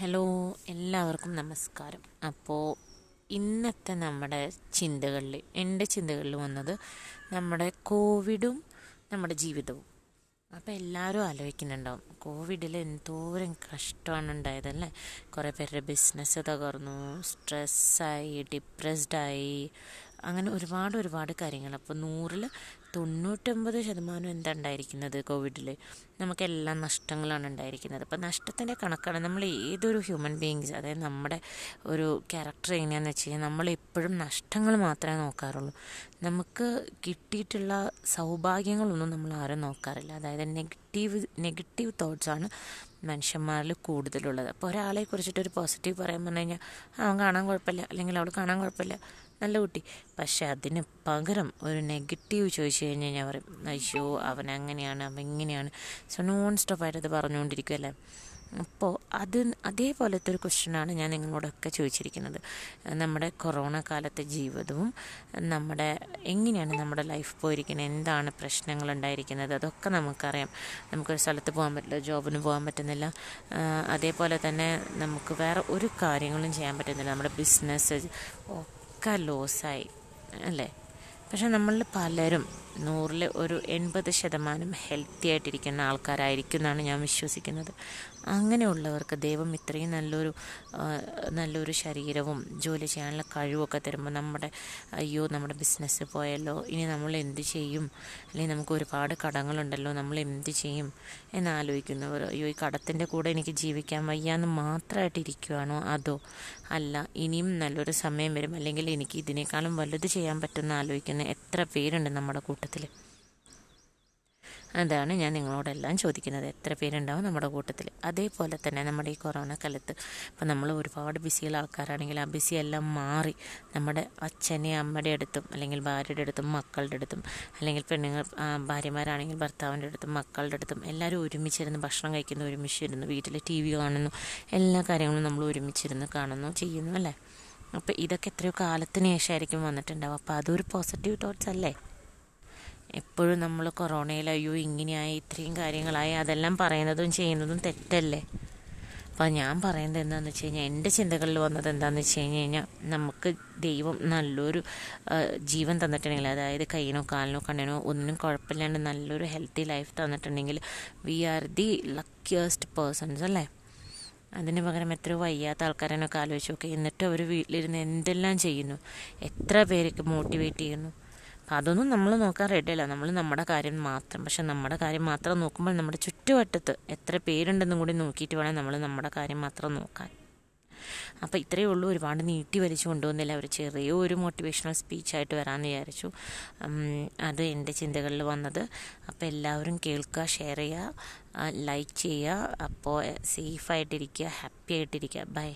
Hello എല്ലാവർക്കും നമസ്കാരം. അപ്പോൾ ഇന്നത്തെ നമ്മുടെ ചിന്തകളിൽ എന്റെ ചിന്തകളിൽ വന്നത് നമ്മുടെ കോവിഡും നമ്മുടെ ജീവിതവും. അപ്പോൾ എല്ലാവരും ആലോചിക്കുന്നുണ്ടാവും കോവിഡിൽ എന്തോരം കഷ്ടമാണ് ഉണ്ടായതല്ലേ? കുറേ പേരുടെ ബിസിനസ് തകർന്നു സ്ട്രെസ്സായി ഡിപ്രസ്ഡായി അങ്ങനെ ഒരുപാട് ഒരുപാട് കാര്യങ്ങൾ അപ്പോൾ നൂറിൽ തൊണ്ണൂറ്റൊമ്പത് ശതമാനം എന്താ ഉണ്ടായിരിക്കുന്നത് കോവിഡിൽ നമുക്കെല്ലാം നഷ്ടങ്ങളാണ് ഉണ്ടായിരിക്കുന്നത്. അപ്പോൾ നഷ്ടത്തിന്റെ കണക്കാണ് നമ്മൾ ഏതൊരു ഹ്യൂമൻ ബീയിങ്സ് അതായത് നമ്മുടെ ഒരു ക്യാരക്ടർ എങ്ങനെയാണെന്ന് വെച്ച് കഴിഞ്ഞാൽ നമ്മൾ എപ്പോഴും നഷ്ടങ്ങൾ മാത്രമേ നോക്കാറുള്ളൂ. നമുക്ക് കിട്ടിയിട്ടുള്ള സൗഭാഗ്യങ്ങളൊന്നും നമ്മൾ ആരും നോക്കാറില്ല. അതായത് നെഗറ്റീവ് നെഗറ്റീവ് തോട്ട്സാണ് മനുഷ്യന്മാരിൽ കൂടുതലുള്ളത്. അപ്പോൾ ഒരാളെ കുറിച്ചിട്ട് ഒരു പോസിറ്റീവ് പറയാൻ പറഞ്ഞു കഴിഞ്ഞാൽ അവൻ കാണാൻ കുഴപ്പമില്ല. അല്ലെങ്കിൽ അവൾ കാണാൻ കുഴപ്പമില്ല. നല്ല കുട്ടി. പക്ഷെ അതിന് പകരം ഒരു നെഗറ്റീവ് ചോദിച്ചു കഴിഞ്ഞാൽ ഞാൻ പറയും അയ്യോ അവൻ അങ്ങനെയാണ് അവൻ ഇങ്ങനെയാണ്. സോ നോൺ സ്റ്റോപ്പായിട്ട് അത് പറഞ്ഞുകൊണ്ടിരിക്കുമല്ലേ അപ്പോൾ അത് അതേപോലത്തെ ഒരു ക്വസ്റ്റ്യനാണ് ഞാൻ നിങ്ങളോടൊക്കെ ചോദിച്ചിരിക്കുന്നത്. നമ്മുടെ കൊറോണ കാലത്തെ ജീവിതവും നമ്മുടെ എങ്ങനെയാണ് നമ്മുടെ ലൈഫ് പോയിരിക്കുന്നത്? എന്താണ് പ്രശ്നങ്ങൾ ഉണ്ടായിരിക്കുന്നത്? അതൊക്കെ നമുക്കറിയാം. നമുക്കൊരു സ്ഥലത്ത് പോകാൻ പറ്റില്ല ജോബിന് പോകാൻ പറ്റുന്നില്ല. അതേപോലെ തന്നെ നമുക്ക് വേറെ ഒരു കാര്യങ്ങളും ചെയ്യാൻ പറ്റുന്നില്ല. നമ്മുടെ ബിസിനസ് ഒക്കെ ലോസായി അല്ലേ? പക്ഷെ നമ്മളിൽ പലരും നൂറിൽ ഒരു എൺപത് ശതമാനം ഹെൽത്തി ആയിട്ടിരിക്കുന്ന ആൾക്കാരായിരിക്കും എന്നാണ് ഞാൻ വിശ്വസിക്കുന്നത്. അങ്ങനെയുള്ളവർക്ക് ദൈവം ഇത്രയും നല്ലൊരു നല്ലൊരു ശരീരവും ജോലി ചെയ്യാനുള്ള കഴിവൊക്കെ തരുമ്പോൾ നമ്മുടെ അയ്യോ നമ്മുടെ ബിസിനസ് പോയല്ലോ ഇനി നമ്മൾ എന്ത് ചെയ്യും? അല്ലെങ്കിൽ നമുക്ക് ഒരുപാട് കടങ്ങളുണ്ടല്ലോ നമ്മൾ എന്ത് ചെയ്യും? എന്നാലോചിക്കുന്നവർ അയ്യോ ഈ കടത്തിന്റെ കൂടെ എനിക്ക് ജീവിക്കാൻ വയ്യാന്ന് മാത്രമായിട്ട് ഇരിക്കുവാണോ? അതോ അല്ല ഇനിയും നല്ലൊരു സമയം വരും അല്ലെങ്കിൽ എനിക്ക് ഇതിനേക്കാളും വലുത് ചെയ്യാൻ പറ്റുമെന്ന് ആലോചിക്കുന്ന എത്ര പേരുണ്ട് നമ്മുടെ കൂട്ടത്തിൽ അതാണ് ഞാൻ നിങ്ങളോടെല്ലാം ചോദിക്കുന്നത്. എത്ര പേരുണ്ടാവും നമ്മുടെ കൂട്ടത്തിൽ? അതേപോലെ തന്നെ നമ്മുടെ ഈ കൊറോണ കാലത്ത് ഇപ്പം നമ്മൾ ഒരുപാട് ബിസിയുള്ള ആൾക്കാരാണെങ്കിൽ ആ ബിസി എല്ലാം മാറി നമ്മുടെ അച്ഛനെ അമ്മയുടെ അടുത്തും അല്ലെങ്കിൽ ഭാര്യയുടെ അടുത്തും മക്കളുടെ അടുത്തും അല്ലെങ്കിൽ പെണ്ണുങ്ങൾ ഭാര്യമാരാണെങ്കിൽ ഭർത്താവിന്റെ അടുത്തും മക്കളുടെ അടുത്തും എല്ലാവരും ഒരുമിച്ചിരുന്ന് ഭക്ഷണം കഴിക്കുന്നു ഒരുമിച്ചിരുന്നു വീട്ടിൽ ടി വി കാണുന്നു എല്ലാ കാര്യങ്ങളും നമ്മൾ ഒരുമിച്ചിരുന്ന് കാണുന്നു ചെയ്യുന്നു അല്ലേ? അപ്പോൾ ഇതൊക്കെ എത്രയോ കാലത്തിന് ശേഷമായിരിക്കും വന്നിട്ടുണ്ടാവും അപ്പോൾ അതൊരു പോസിറ്റീവ് തോട്ട്സ് അല്ലേ? എപ്പോഴും നമ്മൾ കൊറോണയിൽ അയ്യോ ഇങ്ങനെയായി ഇത്രയും കാര്യങ്ങളായി അതെല്ലാം പറയുന്നതും ചെയ്യുന്നതും തെറ്റല്ലേ? അപ്പോൾ ഞാൻ പറയുന്നത് എന്താണെന്ന് വെച്ച് കഴിഞ്ഞാൽ എന്റെ ചിന്തകളിൽ വന്നത് എന്താണെന്ന് വെച്ച് കഴിഞ്ഞ് കഴിഞ്ഞാൽ നമുക്ക് ദൈവം നല്ലൊരു ജീവൻ തന്നിട്ടുണ്ടെങ്കിൽ അതായത് കൈയിനോ കാലിനോ കണ്ണിനോ ഒന്നും കുഴപ്പമില്ലാണ്ട് നല്ലൊരു ഹെൽത്തി ലൈഫ് തന്നിട്ടുണ്ടെങ്കിൽ we are the luckiest persons അല്ലേ? അതിന് പകരം എത്ര വയ്യാത്ത ആൾക്കാരനൊക്കെ ആലോചിച്ച് നോക്കി എന്നിട്ട് അവർ വീട്ടിലിരുന്ന് എന്തെല്ലാം ചെയ്യുന്നു? എത്ര പേർക്ക് മോട്ടിവേറ്റ് ചെയ്യുന്നു? അപ്പം അതൊന്നും നമ്മൾ നോക്കാൻ റെഡിയല്ല നമ്മൾ നമ്മുടെ കാര്യം മാത്രം. പക്ഷെ നമ്മുടെ കാര്യം മാത്രം നോക്കുമ്പോൾ നമ്മുടെ ചുറ്റുവട്ടത്ത് എത്ര പേരുണ്ടെന്നും കൂടി നോക്കിയിട്ട് വേണം നമ്മൾ നമ്മുടെ കാര്യം മാത്രം നോക്കാൻ. അപ്പോൾ ഇത്രയേ ഉള്ളൂ. ഒരുപാട് നീട്ടി വലിച്ചു കൊണ്ടുവന്നില്ല. ഒരു ചെറിയ ഒരു മോട്ടിവേഷണൽ സ്പീച്ചായിട്ട് വരാമെന്ന് വിചാരിച്ചു. അത് എന്റെ ചിന്തകളിൽ വന്നത്. അപ്പോൾ എല്ലാവരും കേൾക്കുക ഷെയർ ചെയ്യുക ലൈക്ക് ചെയ്യുക. അപ്പോൾ സേഫായിട്ടിരിക്കുക ഹാപ്പി ആയിട്ടിരിക്കുക ബൈ